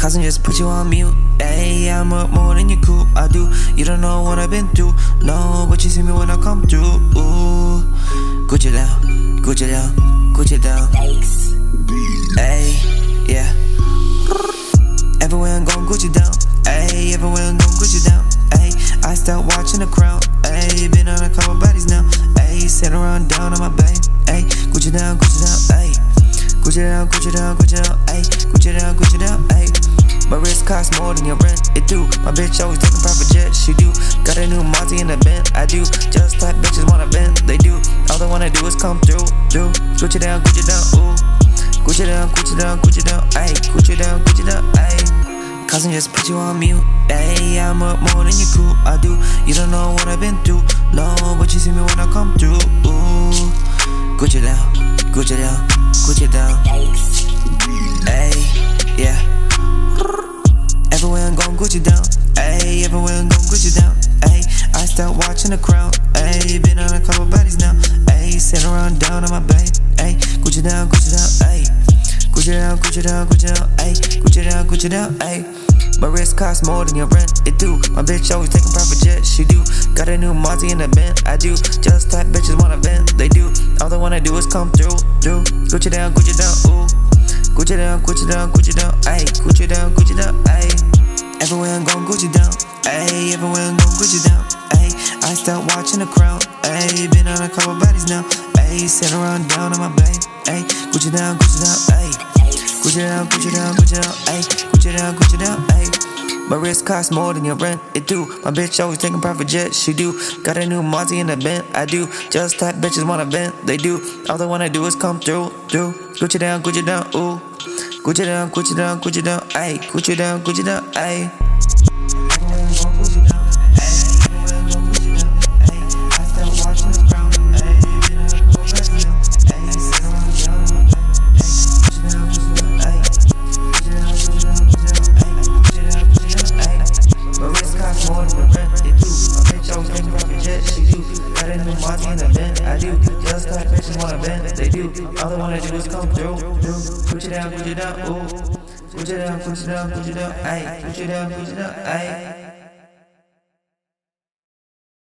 Cousin just put you on mute. Hey, I'm up more than you cool. I do. You don't know what I've been through. No, but you see me when I come through. Ooh, Gucci down, Gucci down, Gucci down. Hey, yeah. Everywhere I'm going, Gucci down. Hey, everywhere I'm going, Gucci down. Hey, I start watching the crown. Hey, been on a couple bodies now. Hey, sitting around down on my bay. Hey, Gucci down, Gucci down. Hey, Gucci down, Gucci down, Gucci down. Hey, Gucci down, Gucci down. Hey. My wrist costs more than your rent, it do. My bitch always taking private jet, she do. Got a new Monty in the vent, I do. Just type bitches wanna vent, they do. All they wanna do is come through, through. Gucci down, Gucci down, ooh. Gucci down, Gucci down, Gucci down, ayy. Gucci down, Gucci down, ayy. Cousin just put you on mute, ayy. I'm up more than you cool, I do. You don't know what I've been through, no, but you see me when I come through, ooh. Gucci down, Gucci down, Gucci down. Ayy, Going, Gucci down. Ayy, everywhere I'm going, Gucci down. Ayy, I start watching the crown. Ayy, been on a couple bodies now. Ayy, sitting around down on my bay. Ayy, Gucci down, Gucci down. Ayy, Gucci down, Gucci down, Gucci down. Ayy, Gucci down, Gucci down. Ayy. My wrist costs more than your rent, it do. My bitch always taking private jet, she do. Got a new Monty in the vent, I do. Just type bitches wanna vent, they do. All they wanna do is come through, through. Gucci down, Gucci down, ooh. Gucci down, Gucci down, Gucci down, put you down, ayy. Gucci down, Gucci down, ayy. Everywhere I'm going, Gucci down, ayy. Everywhere I'm going, Gucci down, ayy. I start watching the crown, ayy. Been on a couple bodies now, ayy. Sitting around down on my bay, ayy. Gucci down, Gucci down, ayy. Gucci down, Gucci down, Gucci down, ayy. Gucci down, Gucci down, ayy. My wrist costs more than your rent, it do. My bitch always taking private jet, she do. Got a new Monty in the vent, I do. Just type bitches wanna vent, they do. All they wanna do is come through, through. Gucci down, Gucci down, ooh. Gucci down, Gucci down, Gucci down, ayy. Gucci down, Gucci down, aye I ayy. They do. All they wanna do is come through. Push it down, push it down, ooh. Push it down, push it down, push it down, ayy. Push it down, push it down, ayy.